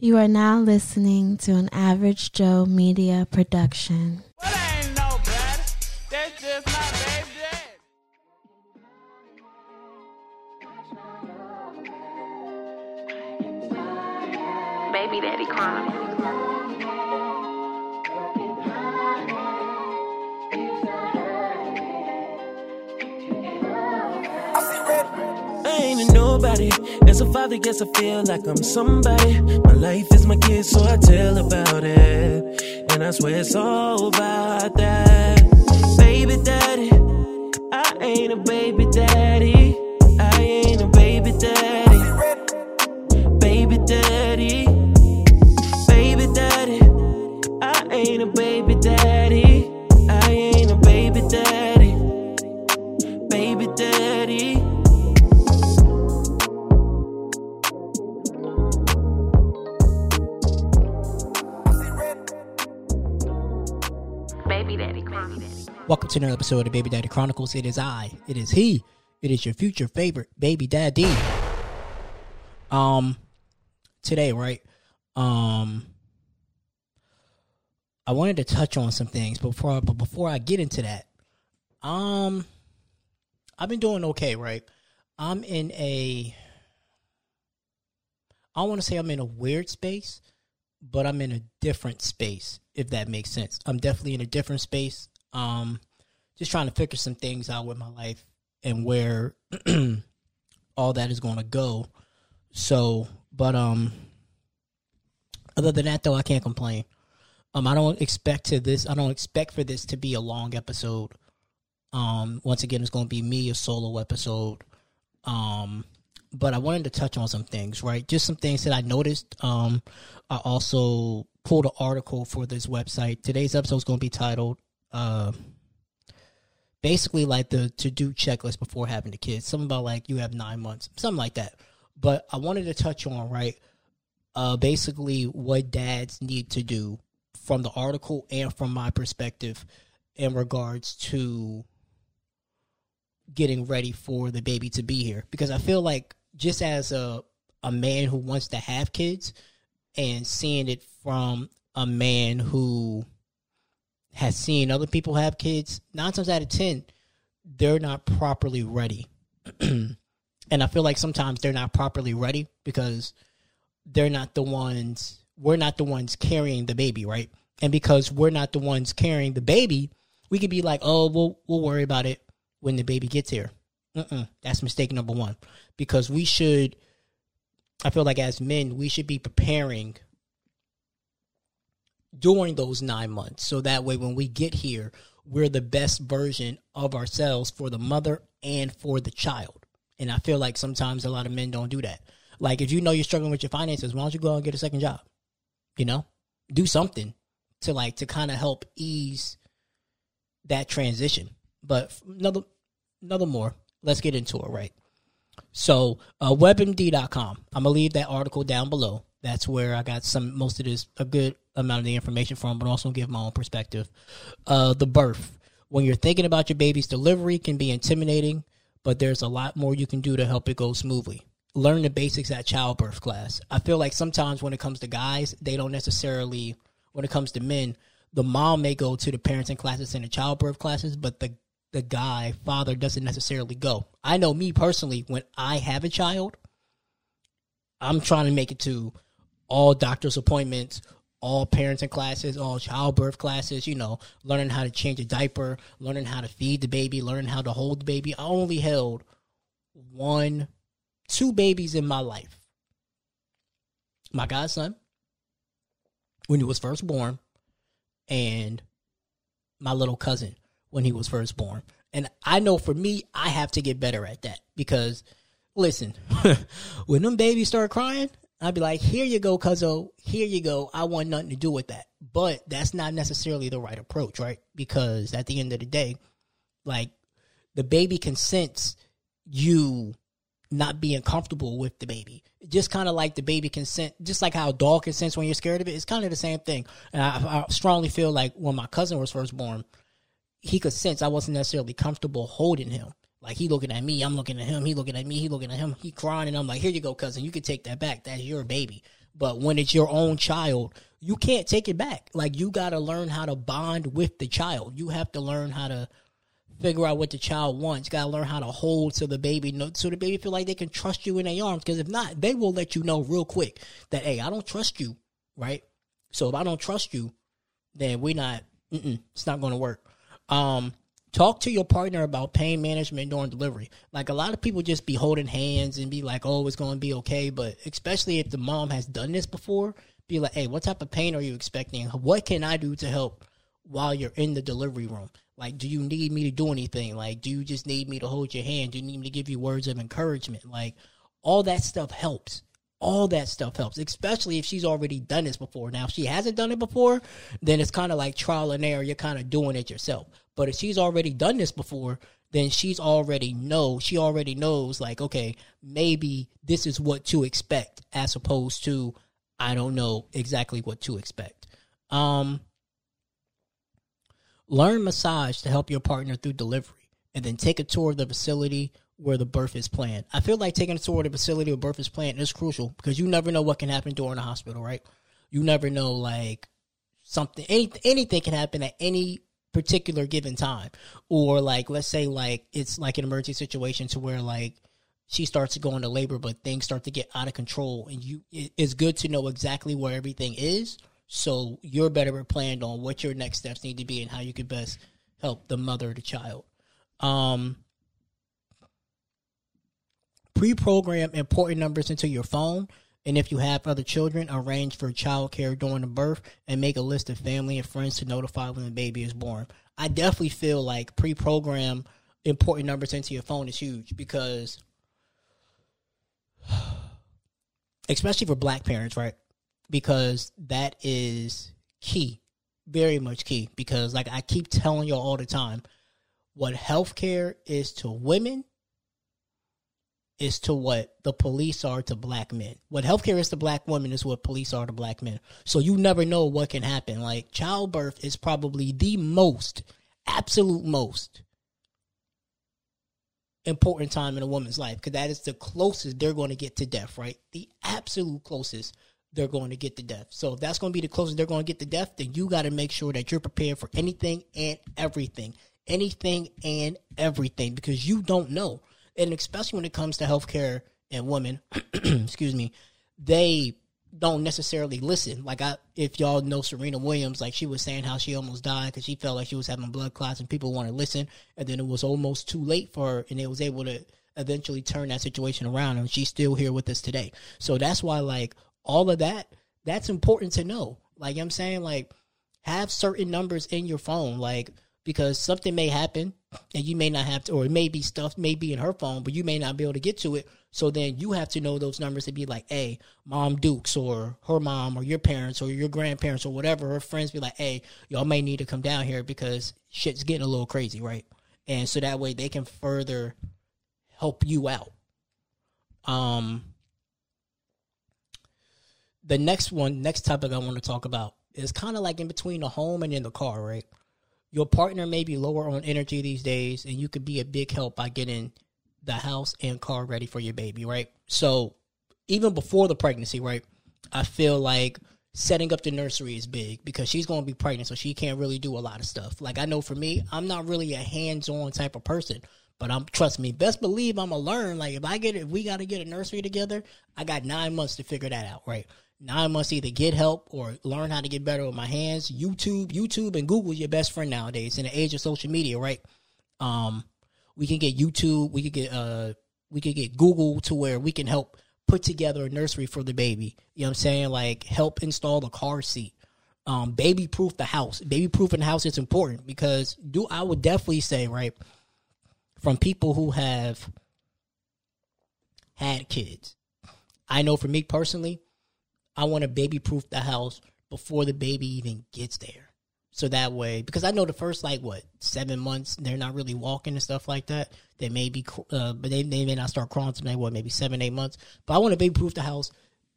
You are now listening to an Average Joe Media production. Well, I ain't no better. That's just my baby dad. Baby Daddy Chronicles. Nobody. As a father, guess I feel like I'm somebody. My life is my kid, so I tell about it. And I swear it's all about that. Baby daddy, I ain't a baby daddy. Welcome to another episode of Baby Daddy Chronicles. It is I. It is he. It is your future favorite baby daddy. Um, today, right? Um, I wanted to touch on some things before, but before I get into that, um, I've been doing okay, right? I'm in a. I want to say I'm in a weird space, but I'm in a different space, if that makes sense. I'm definitely in a different space. Um, just trying to figure some things out with my life and where all that is going to go. So, but um, other than that, though, I can't complain. Um, I don't expect to this. I don't expect for this to be a long episode. Um, once again, it's going to be me a solo episode. Um, but I wanted to touch on some things, right? Just some things that I noticed. Um, I also pulled an article for this website. Today's episode is going to be titled, uh, basically like the to do checklist before having the kids. Something about like you have nine months, something like that. But I wanted to touch on right, uh, basically what dads need to do from the article and from my perspective in regards to getting ready for the baby to be here because I feel like just as a a man who wants to have kids and seeing it from a man who has seen other people have kids, nine times out of ten, they're not properly ready. and I feel like sometimes they're not properly ready because they're not the ones we're not the ones carrying the baby, right? And because we're not the ones carrying the baby, we could be like, "Oh, we'll we'll worry about it when the baby gets here." Mm-mm, that's mistake number one. Because we should, I feel like as men, we should be preparing during those nine months, so that way when we get here, we're the best version of ourselves for the mother and for the child. And I feel like sometimes a lot of men don't do that. Like if you know you're struggling with your finances, why don't you go out and get a second job? You know, do something to like to kind of help ease that transition. But another another more. Let's get into it, right? So, uh, webmd.com. I'm gonna leave that article down below. That's where I got some most of this a good amount of the information from, but also give my own perspective. Uh, the birth. When you're thinking about your baby's delivery, can be intimidating, but there's a lot more you can do to help it go smoothly. Learn the basics at childbirth class. I feel like sometimes when it comes to guys, they don't necessarily. When it comes to men, the mom may go to the parenting classes and the childbirth classes, but the the guy father doesn't necessarily go. I know me personally when I have a child, I'm trying to make it to all doctor's appointments, all parenting classes, all childbirth classes, you know, learning how to change a diaper, learning how to feed the baby, learning how to hold the baby. I only held one two babies in my life. My godson when he was first born and my little cousin when he was first born. And I know for me, I have to get better at that because listen, when them babies start crying, I'd be like, here you go, cuzzo, here you go. I want nothing to do with that. But that's not necessarily the right approach, right? Because at the end of the day, like the baby can sense you not being comfortable with the baby. Just kind of like the baby can sense, just like how a dog can sense when you're scared of it. It's kind of the same thing. And I, I strongly feel like when my cousin was first born, he could sense I wasn't necessarily comfortable holding him. Like he looking at me, I'm looking at him, he looking at me, he looking at him, he crying, and I'm like, here you go, cousin, you can take that back. That's your baby. But when it's your own child, you can't take it back. Like you got to learn how to bond with the child. You have to learn how to figure out what the child wants. You got to learn how to hold to the baby so the baby feel like they can trust you in their arms because if not, they will let you know real quick that hey, I don't trust you, right? So if I don't trust you, then we're not it's not to work. Um talk to your partner about pain management during delivery. Like a lot of people just be holding hands and be like, "Oh, it's going to be okay," but especially if the mom has done this before, be like, "Hey, what type of pain are you expecting? What can I do to help while you're in the delivery room? Like, do you need me to do anything? Like, do you just need me to hold your hand? Do you need me to give you words of encouragement? Like, all that stuff helps. All that stuff helps, especially if she's already done this before. Now, if she hasn't done it before, then it's kind of like trial and error. You're kind of doing it yourself. But if she's already done this before, then she's already know she already knows like okay maybe this is what to expect as opposed to I don't know exactly what to expect. Um, learn massage to help your partner through delivery, and then take a tour of the facility where the birth is planned. I feel like taking a tour of the facility where birth is planned is crucial because you never know what can happen during the hospital, right? You never know like something any, anything can happen at any particular given time or like let's say like it's like an emergency situation to where like she starts to go into labor but things start to get out of control and you it- it's good to know exactly where everything is so you're better planned on what your next steps need to be and how you could best help the mother the child um pre-program important numbers into your phone and if you have other children arrange for childcare during the birth and make a list of family and friends to notify when the baby is born. I definitely feel like pre-program important numbers into your phone is huge because especially for black parents right? Because that is key very much key because like i keep telling y'all all the time what healthcare is to women is to what the police are to black men. What healthcare is to black women is what police are to black men. So you never know what can happen. Like childbirth is probably the most, absolute most important time in a woman's life because that is the closest they're going to get to death, right? The absolute closest they're going to get to death. So if that's going to be the closest they're going to get to death, then you got to make sure that you're prepared for anything and everything. Anything and everything because you don't know and especially when it comes to healthcare and women, excuse me, they don't necessarily listen. Like I, if y'all know Serena Williams, like she was saying how she almost died because she felt like she was having blood clots and people want to listen, and then it was almost too late for her, and it was able to eventually turn that situation around, and she's still here with us today. So that's why, like all of that, that's important to know. Like I'm saying, like have certain numbers in your phone, like because something may happen and you may not have to, or it may be stuff may be in her phone, but you may not be able to get to it. So then you have to know those numbers to be like, hey, mom Dukes or her mom or your parents or your grandparents or whatever, her friends be like, hey, y'all may need to come down here because shit's getting a little crazy, right? And so that way they can further help you out. Um, the next one, next topic I want to talk about is kind of like in between the home and in the car, right? Your partner may be lower on energy these days, and you could be a big help by getting the house and car ready for your baby, right? So even before the pregnancy, right? I feel like setting up the nursery is big because she's going to be pregnant, so she can't really do a lot of stuff. Like I know for me, I'm not really a hands-on type of person, but I'm trust me, best believe I'm gonna learn. Like if I get if we got to get a nursery together, I got nine months to figure that out, right? Nine I must either get help or learn how to get better with my hands. YouTube, YouTube, and Google is your best friend nowadays in the age of social media, right? Um, we can get YouTube, we could get uh, we could get Google to where we can help put together a nursery for the baby. You know what I'm saying? Like help install the car seat. Um, baby proof the house. Baby proofing the house is important because do I would definitely say right from people who have had kids. I know for me personally, I want to baby proof the house before the baby even gets there. So that way, because I know the first like what seven months they're not really walking and stuff like that. They may be, uh, but they, they may not start crawling to what maybe seven eight months. But I want to baby proof the house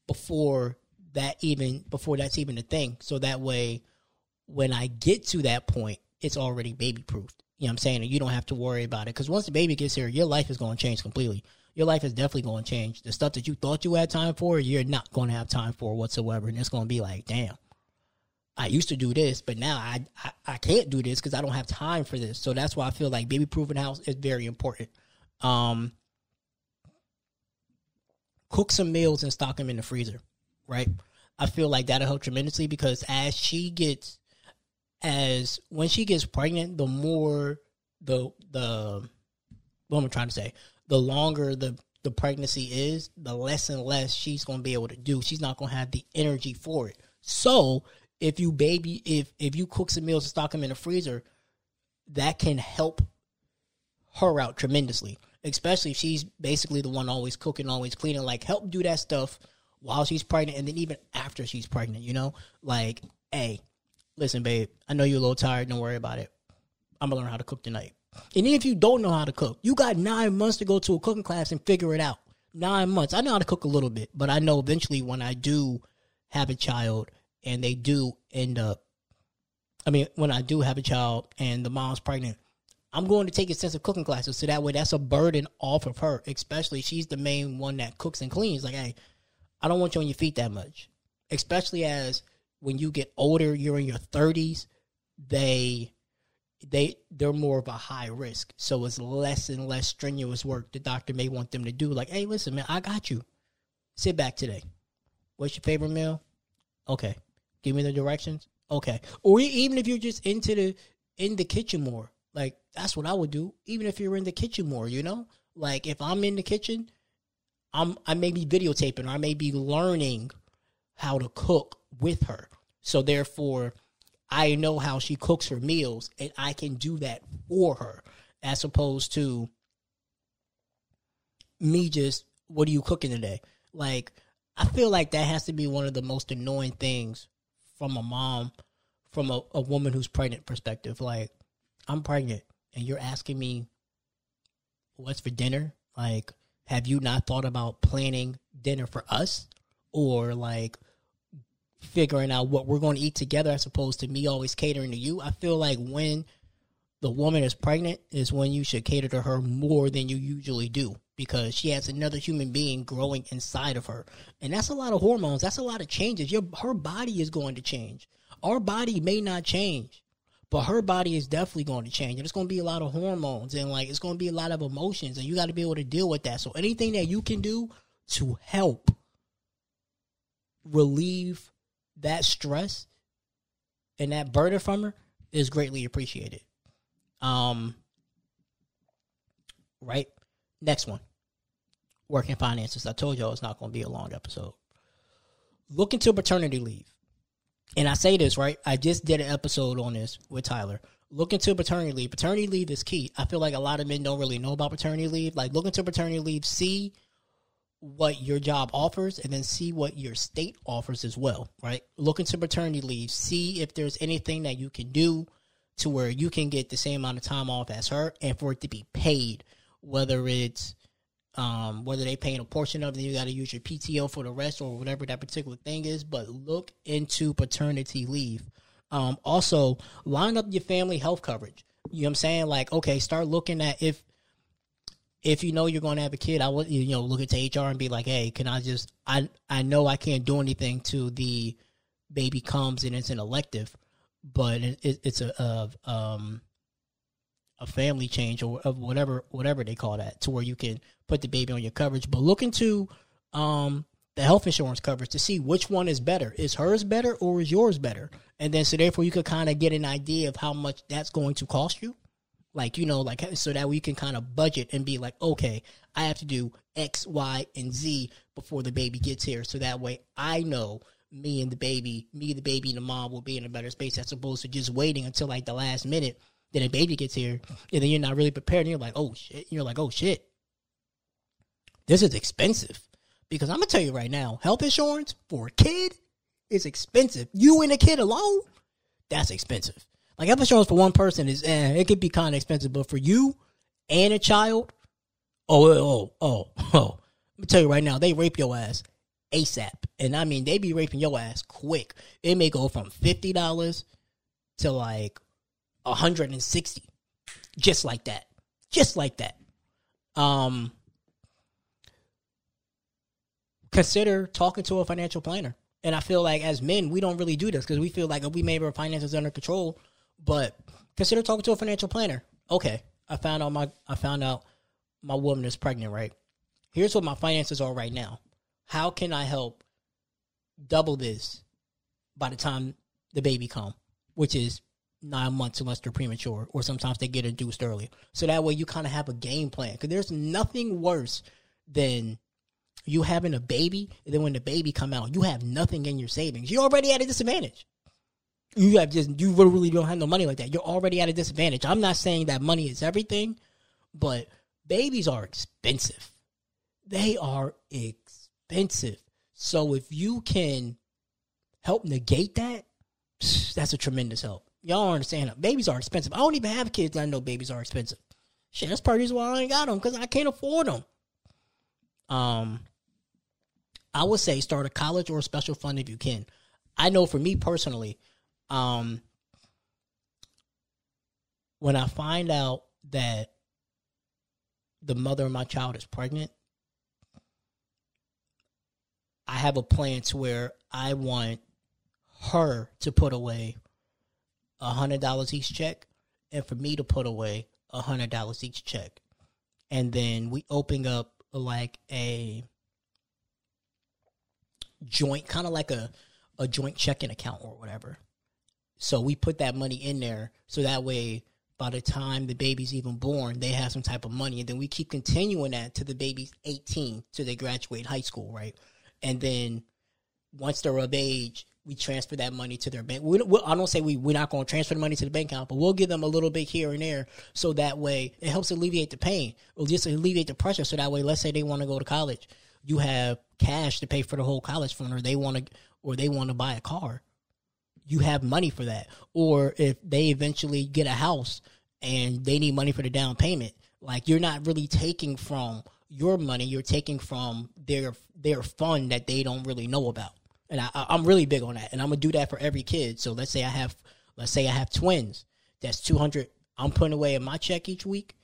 before that even before that's even a thing. So that way, when I get to that point, it's already baby proofed. You know what I'm saying? You don't have to worry about it because once the baby gets here, your life is going to change completely. Your life is definitely going to change. The stuff that you thought you had time for, you're not going to have time for whatsoever, and it's going to be like, damn. I used to do this, but now I I, I can't do this because I don't have time for this. So that's why I feel like baby proofing house is very important. Um, cook some meals and stock them in the freezer, right? I feel like that'll help tremendously because as she gets, as when she gets pregnant, the more the the what am I trying to say? The longer the the pregnancy is, the less and less she's going to be able to do. She's not going to have the energy for it. So if you baby, if if you cook some meals and stock them in the freezer, that can help her out tremendously. Especially if she's basically the one always cooking, always cleaning. Like help do that stuff while she's pregnant, and then even after she's pregnant. You know, like hey, listen, babe, I know you're a little tired. Don't worry about it. I'm gonna learn how to cook tonight. And if you don't know how to cook, you got nine months to go to a cooking class and figure it out. Nine months. I know how to cook a little bit, but I know eventually when I do have a child and they do end up, I mean, when I do have a child and the mom's pregnant, I'm going to take extensive cooking classes so that way that's a burden off of her, especially she's the main one that cooks and cleans. Like, hey, I don't want you on your feet that much, especially as when you get older, you're in your 30s, they they they're more of a high risk. So it's less and less strenuous work the doctor may want them to do. Like, hey, listen, man, I got you. Sit back today. What's your favorite meal? Okay. Give me the directions. Okay. Or even if you're just into the in the kitchen more, like that's what I would do. Even if you're in the kitchen more, you know, like if I'm in the kitchen, I'm I may be videotaping or I may be learning how to cook with her. So therefore, I know how she cooks her meals and I can do that for her as opposed to me just what are you cooking today? Like I feel like that has to be one of the most annoying things from a mom from a, a woman who's pregnant perspective. Like I'm pregnant and you're asking me what's for dinner? Like have you not thought about planning dinner for us or like figuring out what we're going to eat together as opposed to me always catering to you. I feel like when the woman is pregnant is when you should cater to her more than you usually do because she has another human being growing inside of her. And that's a lot of hormones. That's a lot of changes. Your her body is going to change. Our body may not change, but her body is definitely going to change. And it's going to be a lot of hormones and like it's going to be a lot of emotions and you got to be able to deal with that. So anything that you can do to help relieve that stress and that burden from her is greatly appreciated. Um, right. Next one, working finances. I told y'all it's not going to be a long episode. Look into paternity leave, and I say this right. I just did an episode on this with Tyler. Look into paternity leave. Paternity leave is key. I feel like a lot of men don't really know about paternity leave. Like, look into paternity leave. See what your job offers and then see what your state offers as well, right? Look into maternity leave, see if there's anything that you can do to where you can get the same amount of time off as her and for it to be paid, whether it's um, whether they paying a portion of it, you got to use your PTO for the rest or whatever that particular thing is. But look into paternity leave. Um, also, line up your family health coverage. You know what I'm saying? Like, okay, start looking at if if you know you're going to have a kid, I would you know look into HR and be like, hey, can I just I I know I can't do anything to the baby comes and it's an elective, but it, it, it's a, a um a family change or of whatever whatever they call that to where you can put the baby on your coverage. But look into um the health insurance coverage to see which one is better. Is hers better or is yours better? And then so therefore you could kind of get an idea of how much that's going to cost you like you know like so that we can kind of budget and be like okay i have to do x y and z before the baby gets here. So that way i know me and the baby me the baby and the mom will be in a better space as opposed to just waiting until like the last minute then a baby gets here and then you're not really prepared and you're like oh shit you're like oh shit. This is expensive because i'm gonna tell you right now health insurance for a kid is expensive. You and a kid alone that's expensive like health insurance for one person is eh, it could be kind of expensive, but for you and a child, oh oh oh oh, let me tell you right now, they rape your ass ASAP, and I mean they be raping your ass quick. It may go from fifty dollars to like hundred and sixty, just like that, just like that. Um, consider talking to a financial planner. And I feel like as men, we don't really do this because we feel like if we made our finances under control. But consider talking to a financial planner. Okay, I found out my I found out my woman is pregnant. Right. Here's what my finances are right now. How can I help double this by the time the baby come, which is nine months unless they're premature, or sometimes they get induced early. So that way you kind of have a game plan. Because there's nothing worse than you having a baby, and then when the baby come out, you have nothing in your savings. You're already at a disadvantage. You have just you really don't have no money like that. You're already at a disadvantage. I'm not saying that money is everything, but babies are expensive. They are expensive. So if you can help negate that, that's a tremendous help. Y'all understand. Babies are expensive. I don't even have kids. I know babies are expensive. Shit, that's part of the reason why I ain't got them because I can't afford them. Um, I would say start a college or a special fund if you can. I know for me personally, um, when I find out that the mother of my child is pregnant, I have a plan to where I want her to put away a hundred dollars each check, and for me to put away a hundred dollars each check, and then we open up like a joint, kind of like a a joint checking account or whatever. So we put that money in there, so that way by the time the baby's even born, they have some type of money, and then we keep continuing that to the baby's eighteen, till they graduate high school, right? And then once they're of age, we transfer that money to their bank. We, we, I don't say we we're not going to transfer the money to the bank account, but we'll give them a little bit here and there, so that way it helps alleviate the pain. It'll just alleviate the pressure. So that way, let's say they want to go to college, you have cash to pay for the whole college fund, or they want to, or they want to buy a car, you have money for that. Or if they eventually get a house and they need money for the down payment, like you're not really taking from your money, you're taking from their their fund that they don't really know about and I, I'm really big on that, and I'm gonna do that for every kid. So let's say I have, let's say I have twins. That's 200. I'm putting away in my check each week,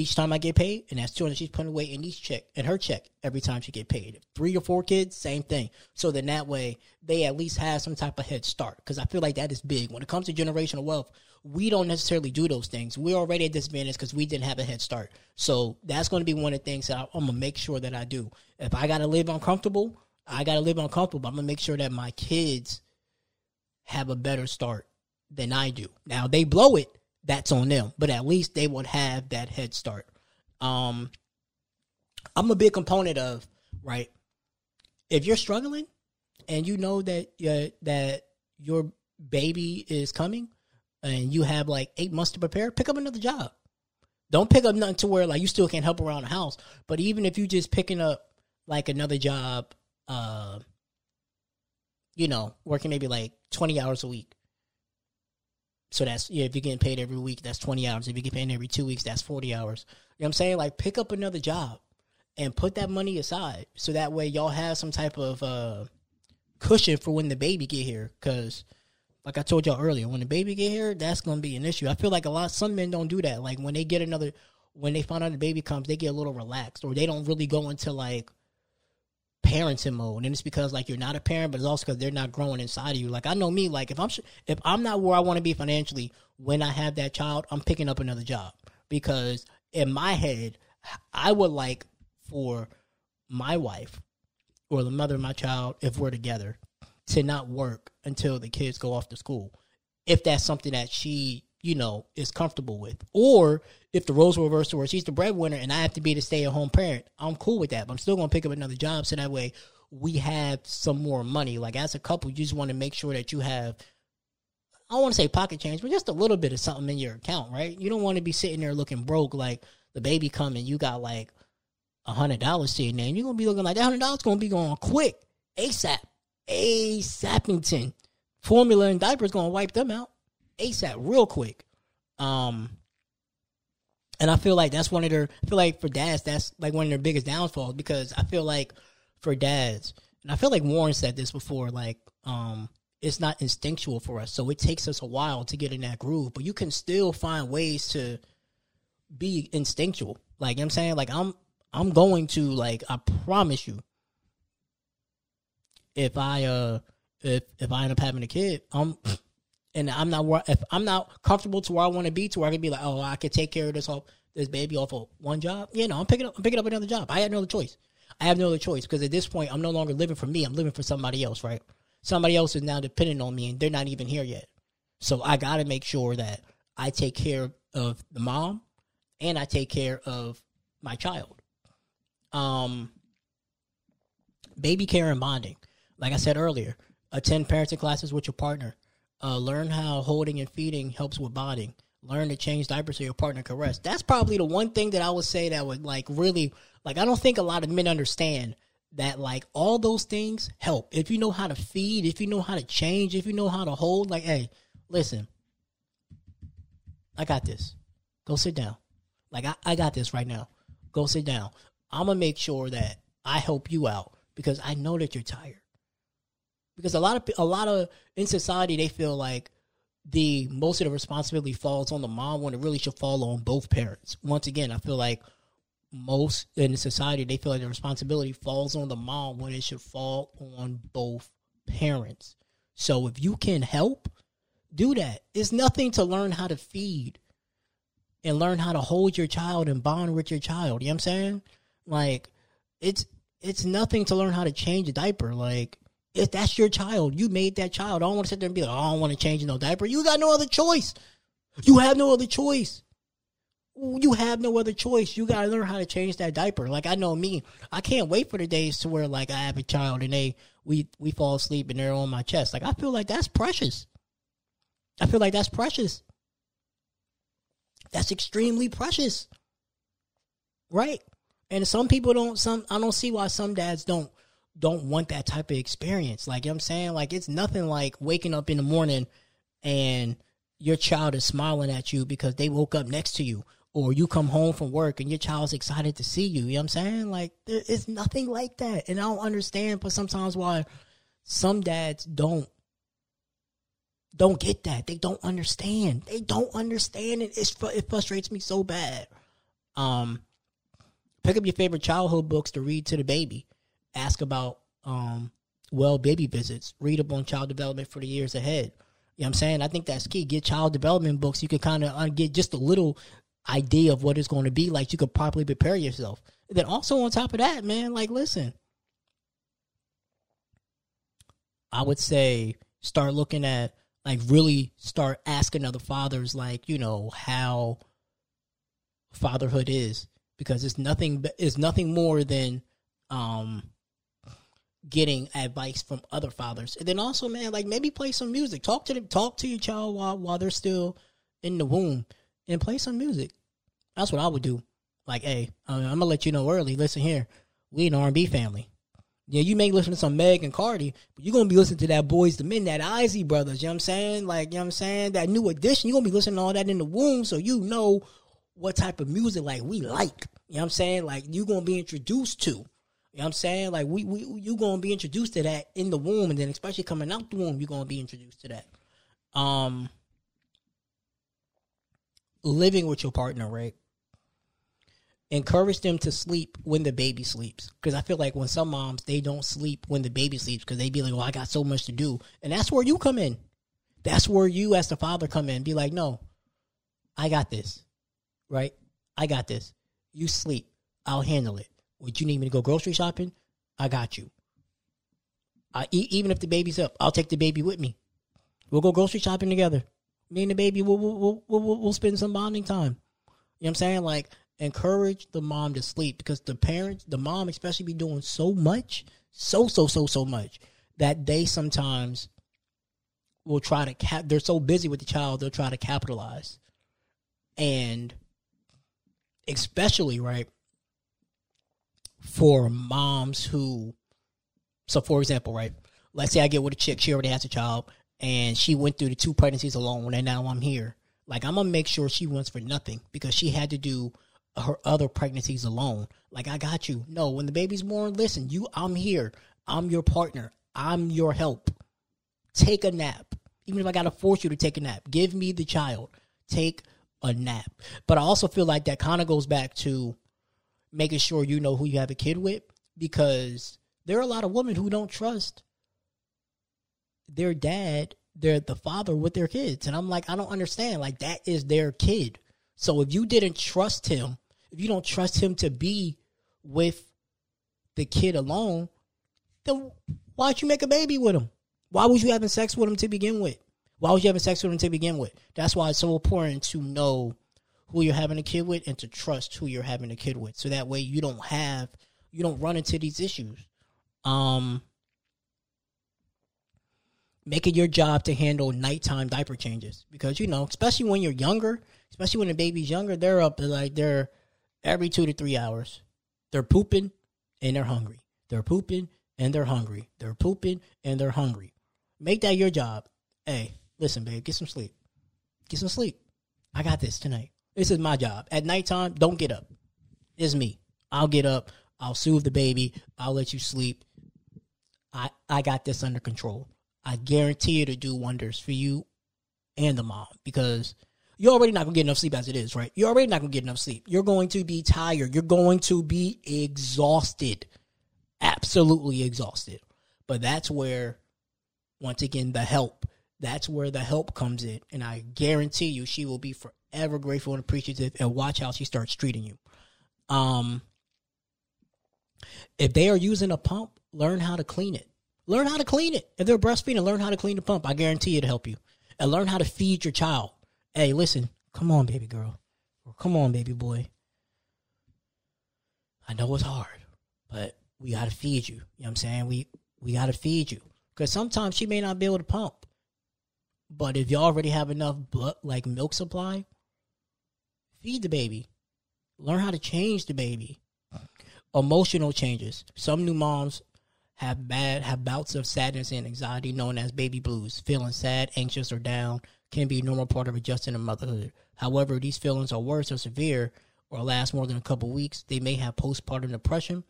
each time I get paid, and that's 200 she's putting away in each check, in her check every time she get paid. Three or four kids, same thing. So then that way they at least have some type of head start, because I feel like that is big when it comes to generational wealth. We don't necessarily do those things. We're already at disadvantage because we didn't have a head start. So that's going to be one of the things that I, I'm gonna make sure that I do. If I gotta live uncomfortable I gotta live uncomfortable. I'm gonna make sure that my kids have a better start than I do. Now they blow it, that's on them. But at least they would have that head start. Um I'm a big component of, right? If you're struggling and you know that uh, that your baby is coming and you have like eight months to prepare, pick up another job. Don't pick up nothing to where like you still can't help around the house. But even if you're just picking up like another job uh, you know, working maybe like 20 hours a week. So that's, yeah, if you're getting paid every week, that's 20 hours. If you get paid every two weeks, that's 40 hours. You know what I'm saying? Like, pick up another job and put that money aside. So that way y'all have some type of uh, cushion for when the baby get here. Because, like I told y'all earlier, when the baby get here, that's to be an issue. I feel like a lot, some men don't do that. Like, when they get another, when they find out the baby comes, they get a little relaxed or they don't really go into like, parenting mode. And it's because like you're not a parent but it's also because they're not growing inside of you. Like i know me like if i'm if i'm not where i want to be financially when i have that child i'm picking up another job. Because in my head i would like for my wife or the mother of my child if we're together to not work until the kids go off to school. If that's something that she you know, is comfortable with. Or if the roles were reversed where she's the breadwinner and I have to be the stay at home parent, I'm cool with that. But I'm still gonna pick up another job so that way we have some more money. Like as a couple, you just want to make sure that you have I don't want to say pocket change, but just a little bit of something in your account, right? You don't want to be sitting there looking broke like the baby coming, you got like a hundred dollars sitting there, and you're gonna be looking like that hundred dollars gonna be going quick. ASAP. ASAPington. Formula and diapers gonna wipe them out. ASAP real quick. Um, and I feel like that's one of their. I feel like for dads, that's like one of their biggest downfalls because I feel like for dads, and I feel like Warren said this before, like um, it's not instinctual for us, so it takes us a while to get in that groove. But you can still find ways to be instinctual. Like you know I'm saying, like I'm I'm going to like I promise you, if I uh if if I end up having a kid, I'm and I'm not where if I'm not comfortable to where I want to be to where I can be like, oh, I could take care of this whole this baby off of one job. You know, I'm picking up I'm picking up another job. I had no other choice. I have no other choice because at this point I'm no longer living for me. I'm living for somebody else, right? Somebody else is now dependent on me and they're not even here yet. So I got to make sure that I take care of the mom and I take care of my child. Um, baby care and bonding. Like I said earlier, attend parenting classes with your partner. Uh, learn how holding and feeding helps with bonding. Learn to change diapers so your partner can rest. That's probably the one thing that I would say that would like really like. I don't think a lot of men understand that like all those things help if you know how to feed, if you know how to change, if you know how to hold. Like, hey, listen, I got this. Go sit down. Like I, I got this right now. Go sit down. I'm gonna make sure that I help you out because I know that you're tired. Because a lot of a lot of in society they feel like the most of the responsibility falls on the mom when it really should fall on both parents. Once again, I feel like most in society they feel like the responsibility falls on the mom when it should fall on both parents. So if you can help, do that. It's nothing to learn how to feed and learn how to hold your child and bond with your child. You know what I'm saying? Like it's it's nothing to learn how to change a diaper. Like if that's your child, you made that child. I don't want to sit there and be like, oh, I don't want to change no diaper. You got no other choice. You have no other choice. You have no other choice. You gotta learn how to change that diaper. Like I know me, I can't wait for the days to where like I have a child and they we we fall asleep and they're on my chest. Like I feel like that's precious. I feel like that's precious. That's extremely precious. Right? And some people don't some I don't see why some dads don't don't want that type of experience. Like you know what I'm saying? Like it's nothing like waking up in the morning and your child is smiling at you because they woke up next to you. Or you come home from work and your child's excited to see you. You know what I'm saying? Like there is nothing like that. And I don't understand but sometimes why some dads don't don't get that. They don't understand. They don't understand it. It's, it frustrates me so bad. Um, pick up your favorite childhood books to read to the baby. Ask about um, well baby visits. Read up on child development for the years ahead. You know what I'm saying? I think that's key. Get child development books. You can kind of get just a little idea of what it's going to be like. You could properly prepare yourself. And then also on top of that, man, like listen, I would say start looking at like really start asking other fathers like you know how fatherhood is because it's nothing it's nothing more than um getting advice from other fathers and then also man like maybe play some music talk to them talk to your child while while they're still in the womb and play some music that's what i would do like hey i'm gonna let you know early listen here we an r&b family yeah, you may listen to some Meg and Cardi, but you're gonna be listening to that Boyz II Men, that Isley Brothers, you know what I'm saying? Like, you know what I'm saying? That new edition, you're gonna be listening to all that in the womb, so you know what type of music like we like. You know what I'm saying? Like you're gonna be introduced to. You know what I'm saying? Like we, we you gonna be introduced to that in the womb and then especially coming out the womb, you're gonna be introduced to that. Um living with your partner, right? encourage them to sleep when the baby sleeps. Because i feel like when some moms they don't sleep when the baby sleeps because they be like well i got so much to do. And that's where you come in. That's where you as the father come in. Be like no i got this. Right? I got this. You sleep. I'll handle it would you need me to go grocery shopping? I got you. I, eat, even if the baby's up i'll take the baby with me. We'll go grocery shopping together. Me and the baby we'll, we'll, we'll, we'll spend some bonding time. You know what i'm saying? Like encourage the mom to sleep because the parents, the mom especially, be doing so much, so so so so much that they sometimes will try to cap. They're so busy with the child, they'll try to capitalize, and especially right for moms who. So, for example, right, let's say I get with a chick, she already has a child, and she went through the two pregnancies alone, and now I'm here. Like I'm gonna make sure she wants for nothing because she had to do her other pregnancies alone. Like I got you. No, when the baby's born, listen, you I'm here. I'm your partner. I'm your help. Take a nap. Even if I gotta force you to take a nap. Give me the child. Take a nap. But I also feel like that kind of goes back to making sure you know who you have a kid with because there are a lot of women who don't trust their dad, they're the father with their kids. And I'm like, I don't understand. Like that is their kid. So if you didn't trust him, if you don't trust him to be with the kid alone, then why'd you make a baby with him? Why was you having sex with him to begin with? Why was you having sex with him to begin with? That's why it's so important to know who you're having a kid with and to trust who you're having a kid with. So that way you don't have you don't run into these issues. Um make it your job to handle nighttime diaper changes because you know, especially when you're younger, especially when the baby's younger, they're up like they're every 2 to 3 hours. They're pooping and they're hungry. They're pooping and they're hungry. They're pooping and they're hungry. Make that your job. Hey, listen, babe, get some sleep. Get some sleep. I got this tonight. This is my job. At nighttime, don't get up. It's me. I'll get up. I'll soothe the baby. I'll let you sleep. I I got this under control. I guarantee you to do wonders for you and the mom because you're already not gonna get enough sleep as it is, right? You're already not gonna get enough sleep. You're going to be tired. You're going to be exhausted. Absolutely exhausted. But that's where, once again, the help. That's where the help comes in. And I guarantee you she will be forever grateful and appreciative and watch how she starts treating you. Um if they are using a pump, learn how to clean it. Learn how to clean it. If they're breastfeeding, learn how to clean the pump. I guarantee it'll help you. And learn how to feed your child. Hey, listen, come on, baby girl. Or come on, baby boy. I know it's hard, but we gotta feed you. You know what I'm saying? We we gotta feed you. Because sometimes she may not be able to pump. But if you already have enough blood like milk supply, feed the baby. Learn how to change the baby. Emotional changes. Some new moms have bad have bouts of sadness and anxiety known as baby blues. Feeling sad, anxious, or down can be a normal part of adjusting to motherhood. However, these feelings are worse or severe or last more than a couple weeks. They may have postpartum depression,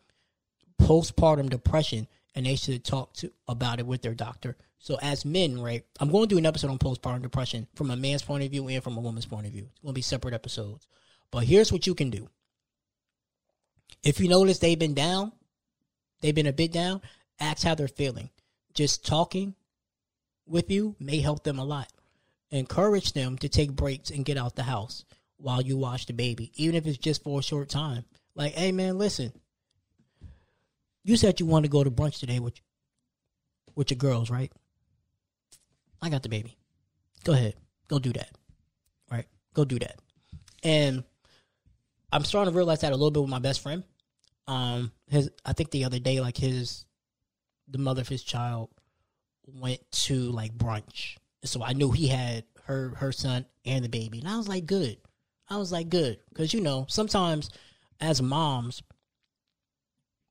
postpartum depression, and they should talk to about it with their doctor. So as men, right, I'm going to do an episode on postpartum depression from a man's point of view and from a woman's point of view. It's going to be separate episodes. But here's what you can do. If you notice they've been down, they've been a bit down, ask how they're feeling. Just talking with you may help them a lot. Encourage them to take breaks and get out the house while you watch the baby, even if it's just for a short time. Like, hey man, listen. You said you want to go to brunch today with with your girls, right? I got the baby. Go ahead. Go do that. Right? Go do that. And I'm starting to realize that a little bit with my best friend. Um his I think the other day like his the mother of his child went to like brunch. So I knew he had her her son and the baby. And I was like, good. I was like, good. Because, you know, sometimes as moms,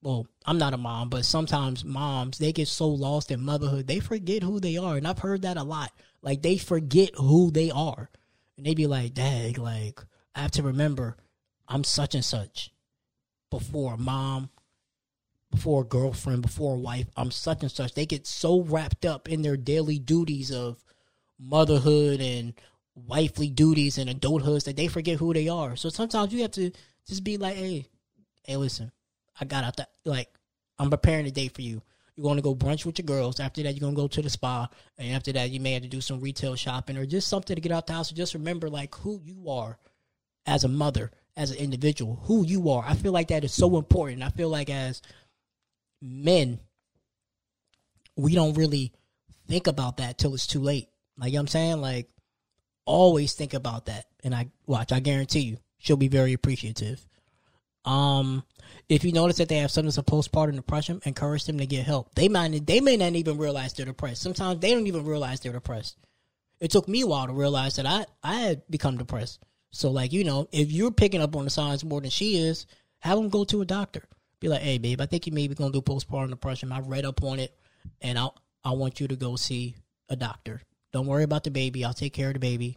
well, I'm not a mom, but sometimes moms, they get so lost in motherhood, they forget who they are. And I've heard that a lot. Like, they forget who they are. And they be like, dang, like, I have to remember I'm such and such before mom, before girlfriend, before wife. I'm such and such. They get so wrapped up in their daily duties of motherhood and wifely duties and adulthoods that they forget who they are. So sometimes you have to just be like, hey, hey, listen, I got out that like I'm preparing a date for you. You're going to go brunch with your girls. After that, you're going to go to the spa, and after that, you may have to do some retail shopping or just something to get out the house. So just remember like who you are as a mother, as an individual, who you are. I feel like that is so important. I feel like as men, we don't really think about that till it's too late. Like you know what I'm saying, like always think about that. And I watch, I guarantee you, she'll be very appreciative. Um, if you notice that they have symptoms of postpartum depression, encourage them to get help. They might they may not even realize they're depressed. Sometimes they don't even realize they're depressed. It took me a while to realize that I I had become depressed. So like you know, if you're picking up on the signs more than she is, have them go to a doctor. Be like, hey babe, I think you may be gonna do postpartum depression. I read up on it, and I I want you to go see a doctor. Don't worry about the baby. I'll take care of the baby.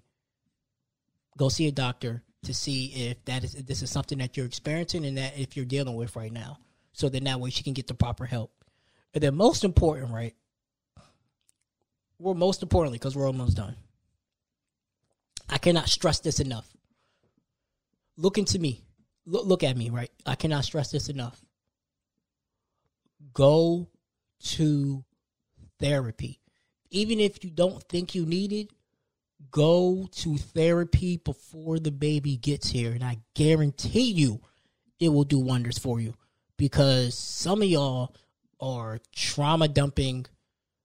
Go see a doctor to see if that is if this is something that you're experiencing and that if you're dealing with right now. So then that way she can get the proper help. And then most important, right? We're most importantly, because we're almost done. I cannot stress this enough. Look into me. Look, look at me, right? I cannot stress this enough. Go to therapy even if you don't think you need it, go to therapy before the baby gets here. And I guarantee you it will do wonders for you because some of y'all are trauma dumping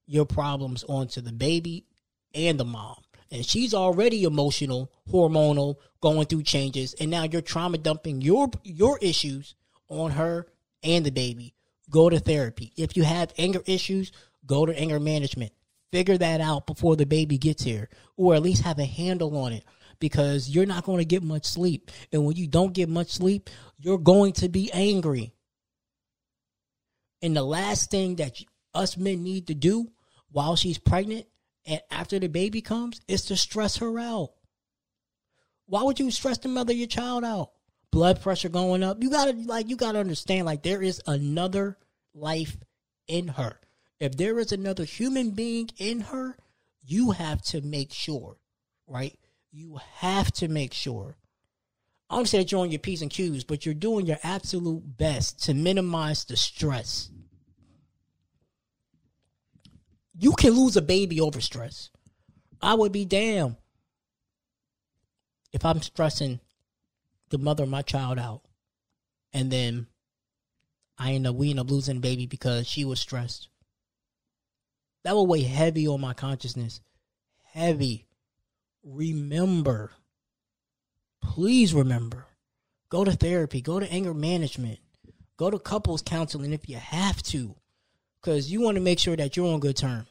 your problems onto the baby and the mom. And she's already emotional, hormonal, going through changes, and now you're trauma dumping your your issues on her and the baby. Go to therapy. If you have anger issues, go to anger management. Figure that out before the baby gets here, or at least have a handle on it because you're not going to get much sleep. And when you don't get much sleep, you're going to be angry. And the last thing that us men need to do while she's pregnant and after the baby comes is to stress her out. Why would you stress the mother of your child out? Blood pressure going up. You gotta like you gotta understand like there is another life in her. If there is another human being in her, you have to make sure, right? You have to make sure. I don't say that you're on your P's and Q's, but you're doing your absolute best to minimize the stress. You can lose a baby over stress. I would be damned if I'm stressing the mother of my child out, and then I end up we end up losing baby because she was stressed. That will weigh heavy on my consciousness. Heavy. Remember. Please remember. Go to therapy. Go to anger management. Go to couples counseling if you have to. Because you want to make sure that you're on good terms.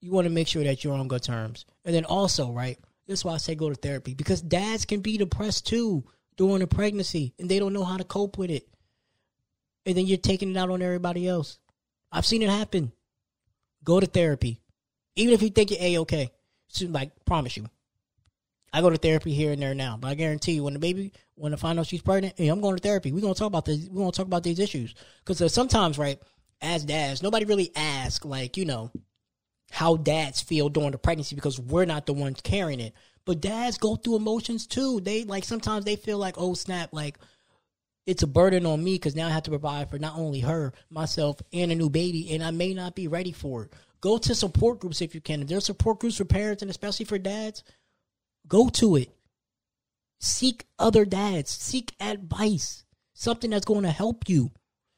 You want to make sure that you're on good terms. And then also, right? That's why I say go to therapy. Because dads can be depressed too during a pregnancy and they don't know how to cope with it. And then you're taking it out on everybody else. I've seen it happen. Go to therapy. Even if you think you're A-okay. Like, promise you. I go to therapy here and there now, but I guarantee you, when the baby, when I find out she's pregnant, hey, I'm going to therapy. We're gonna talk about this. We're gonna talk about these issues because sometimes, right, as dads, nobody really asks, like, you know, how dads feel during the pregnancy because we're not the ones carrying it. But dads go through emotions too. They like sometimes they feel like, oh snap, like it's a burden on me because now I have to provide for not only her, myself, and a new baby, and I may not be ready for it. Go to support groups if you can. If there's support groups for parents and especially for dads, go to it. Seek other dads. Seek advice. Something that's going to help you,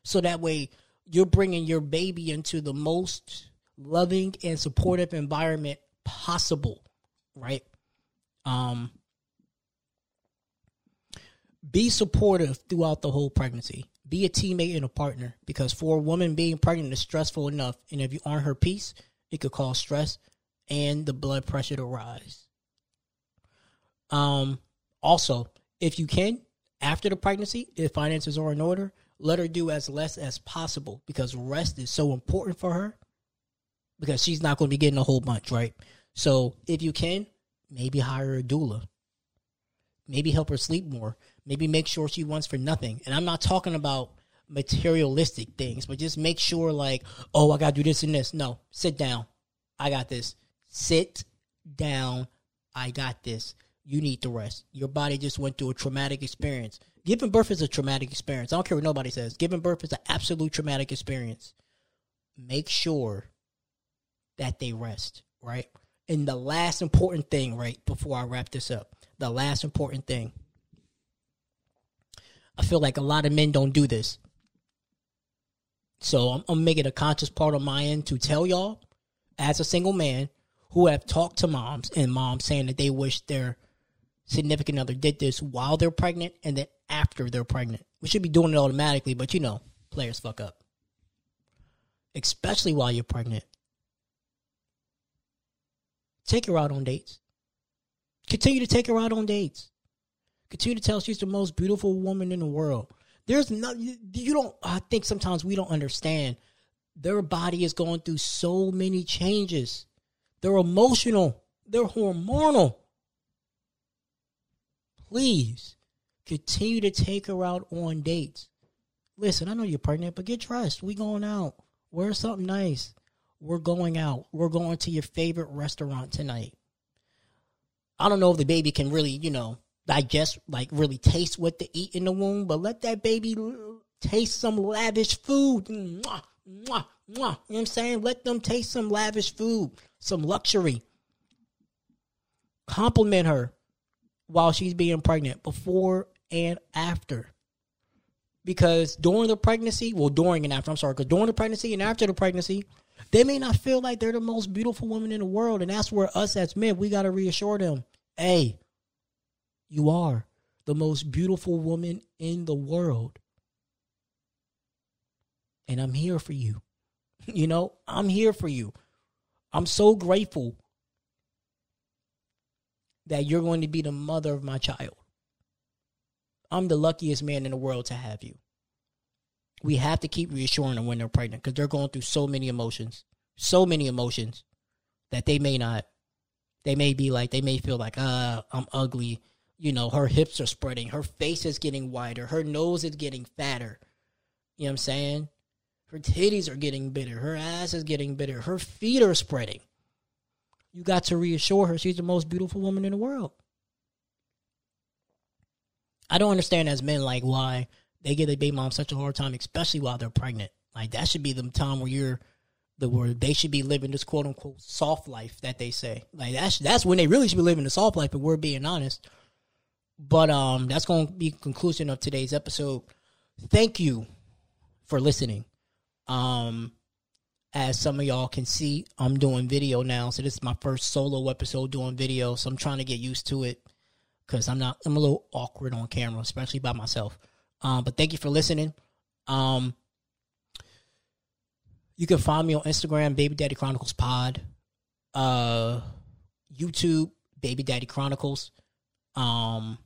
so that way you're bringing your baby into the most loving and supportive environment possible. Right. Um. Be supportive throughout the whole pregnancy. Be a teammate and a partner because for a woman being pregnant is stressful enough. And if you aren't her peace, it could cause stress and the blood pressure to rise. Um, also, if you can, after the pregnancy, if finances are in order, let her do as less as possible because rest is so important for her because she's not going to be getting a whole bunch, right? So if you can, maybe hire a doula. Maybe help her sleep more. Maybe make sure she wants for nothing. And I'm not talking about materialistic things, but just make sure, like, oh, I got to do this and this. No, sit down. I got this. Sit down. I got this. You need to rest. Your body just went through a traumatic experience. Giving birth is a traumatic experience. I don't care what nobody says. Giving birth is an absolute traumatic experience. Make sure that they rest, right? And the last important thing, right, before I wrap this up, the last important thing. I feel like a lot of men don't do this. So I'm, I'm making a conscious part on my end to tell y'all, as a single man who have talked to moms and moms saying that they wish their significant other did this while they're pregnant and then after they're pregnant. We should be doing it automatically, but you know, players fuck up. Especially while you're pregnant. Take her out on dates. Continue to take her out on dates. Continue to tell she's the most beautiful woman in the world. There's no, you don't, I think sometimes we don't understand. Their body is going through so many changes. They're emotional, they're hormonal. Please continue to take her out on dates. Listen, I know you're pregnant, but get dressed. We going out. Wear something nice. We're going out. We're going to your favorite restaurant tonight. I don't know if the baby can really, you know, digest, like really taste what to eat in the womb, but let that baby taste some lavish food. Mm, mwah, mwah, Mwah. You know what I'm saying? Let them taste some lavish food, some luxury. Compliment her while she's being pregnant, before and after. Because during the pregnancy, well, during and after, I'm sorry, because during the pregnancy and after the pregnancy, they may not feel like they're the most beautiful woman in the world. And that's where us as men, we got to reassure them hey, you are the most beautiful woman in the world. And I'm here for you. You know, I'm here for you. I'm so grateful that you're going to be the mother of my child. I'm the luckiest man in the world to have you. We have to keep reassuring them when they're pregnant because they're going through so many emotions, so many emotions that they may not, they may be like, they may feel like, uh, I'm ugly. You know, her hips are spreading, her face is getting wider, her nose is getting fatter. You know what I'm saying? Her titties are getting bigger, her ass is getting bigger, her feet are spreading. You got to reassure her she's the most beautiful woman in the world. I don't understand as men like why they give their baby mom such a hard time, especially while they're pregnant. Like that should be the time where you're the word they should be living this quote unquote soft life that they say. Like that's that's when they really should be living the soft life, if we're being honest. But um that's gonna be conclusion of today's episode. Thank you for listening. Um as some of y'all can see, I'm doing video now. So this is my first solo episode doing video. So I'm trying to get used to it because I'm not I'm a little awkward on camera, especially by myself. Um, but thank you for listening. Um, you can find me on Instagram, Baby Daddy Chronicles Pod, uh, YouTube, Baby Daddy Chronicles. Um,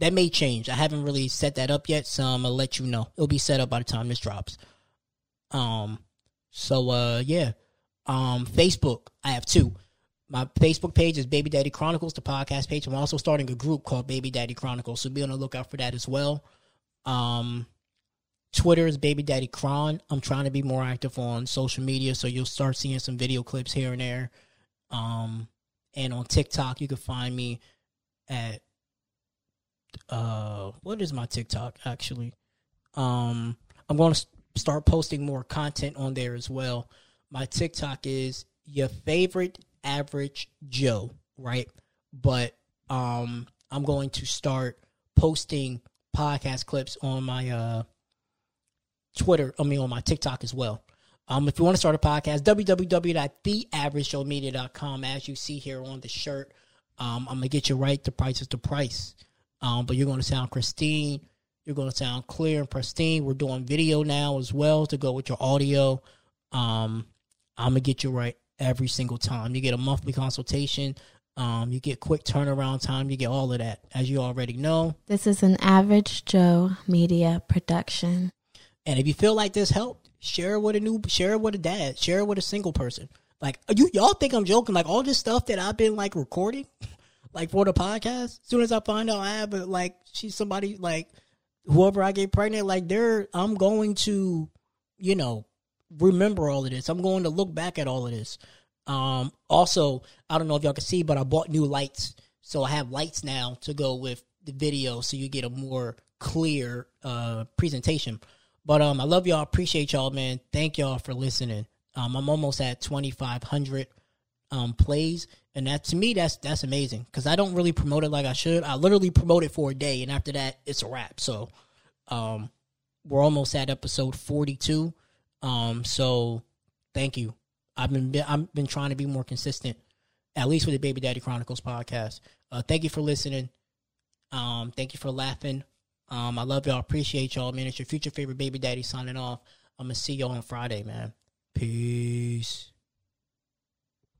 that may change. I haven't really set that up yet, so I'm gonna let you know. It'll be set up by the time this drops. Um, so uh, yeah. Um, Facebook, I have two. My Facebook page is Baby Daddy Chronicles, the podcast page. I'm also starting a group called Baby Daddy Chronicles, so be on the lookout for that as well. Um, Twitter is Baby Daddy Cron. I'm trying to be more active on social media, so you'll start seeing some video clips here and there. Um, and on TikTok, you can find me at uh, what is my TikTok actually? Um, I'm going to start posting more content on there as well. My TikTok is your favorite average Joe, right? But um, I'm going to start posting podcast clips on my uh Twitter, I mean on my TikTok as well. Um, if you want to start a podcast, www.theaveragejoemedia.com. As you see here on the shirt, um, I'm gonna get you right. The price is the price. Um, but you're gonna sound pristine. You're gonna sound clear and pristine. We're doing video now as well to go with your audio. Um, I'm gonna get you right every single time. You get a monthly consultation. Um, you get quick turnaround time. You get all of that, as you already know. This is an Average Joe Media production. And if you feel like this helped, share it with a new, share it with a dad, share it with a single person. Like you, y'all think I'm joking? Like all this stuff that I've been like recording, like for the podcast. As soon as I find out I have, like she's somebody like whoever I get pregnant, like they're, I'm going to, you know, remember all of this. I'm going to look back at all of this. Um, also, I don't know if y'all can see, but I bought new lights, so I have lights now to go with the video, so you get a more clear uh presentation. But um, I love y'all. Appreciate y'all, man. Thank y'all for listening. Um, I'm almost at 2,500 um plays, and that to me that's that's amazing because I don't really promote it like I should. I literally promote it for a day, and after that, it's a wrap. So, um, we're almost at episode 42. Um, so thank you. I've been I've been trying to be more consistent, at least with the Baby Daddy Chronicles podcast. Uh, thank you for listening. Um, thank you for laughing. Um, I love y'all. Appreciate y'all, man. It's your future favorite baby daddy signing off. I'm gonna see y'all on Friday, man. Peace. Well, ain't no better. That's just my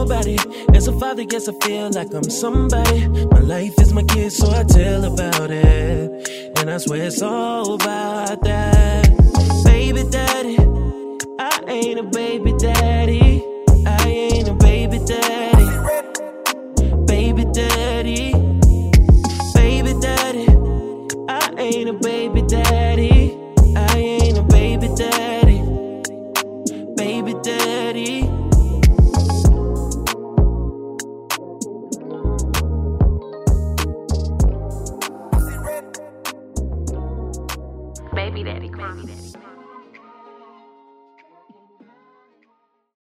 nobody. As a father, guess I feel like I'm somebody. My life is my kid, so I tell about it. And I swear it's all about that. Baby daddy, I ain't a baby